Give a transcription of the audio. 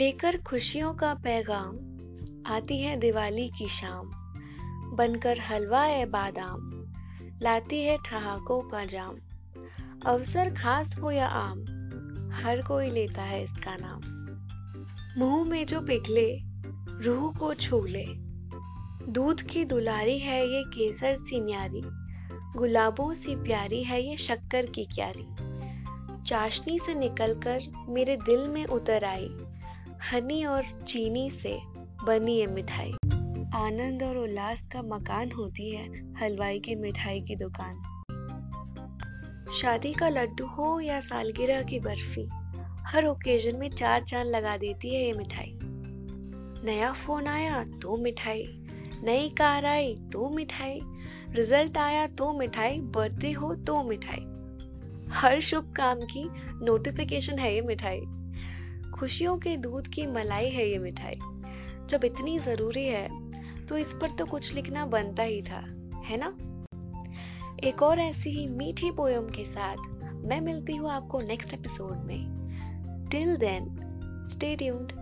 लेकर खुशियों का पैगाम, आती है दिवाली की शाम। बनकर हलवा ए बादाम, लाती है ठहाकों का जाम। अवसर खास हो या आम, हर कोई लेता है इसका नाम। मुँह में जो पिघले, रूह को छू ले दूध की दुलारी है ये केसर सी न्यारी, गुलाबों सी प्यारी है ये शक्कर की क्यारी। चाशनी से निकलकर मेरे दिल में उतर आई हनी और चीनी से बनी ये मिठाई। आनंद और उल्लास का मकान होती है हलवाई की मिठाई की दुकान। शादी का लड्डू हो या सालगिरह की बर्फ़ी, हर ओकेजन में चार चाँद लगा देती है ये मिठाई। नया फ़ोन आया तो मिठाई, नई कार आई तो मिठाई, रिज़ल्ट आया तो मिठाई, बर्थडे हो तो मिठाई। हर शुभ काम की नोटिफिकेशन है ये मिठाई। खुशियों के दूध की मलाई है ये मिठाई। जब इतनी ज़रूरी है तो इस पर तो कुछ लिखना बनता ही था, है ना? एक और ऐसी ही मीठी पोयम के साथ मैं मिलती हूँ आपको नेक्स्ट एपिसोड में। Till then stay tuned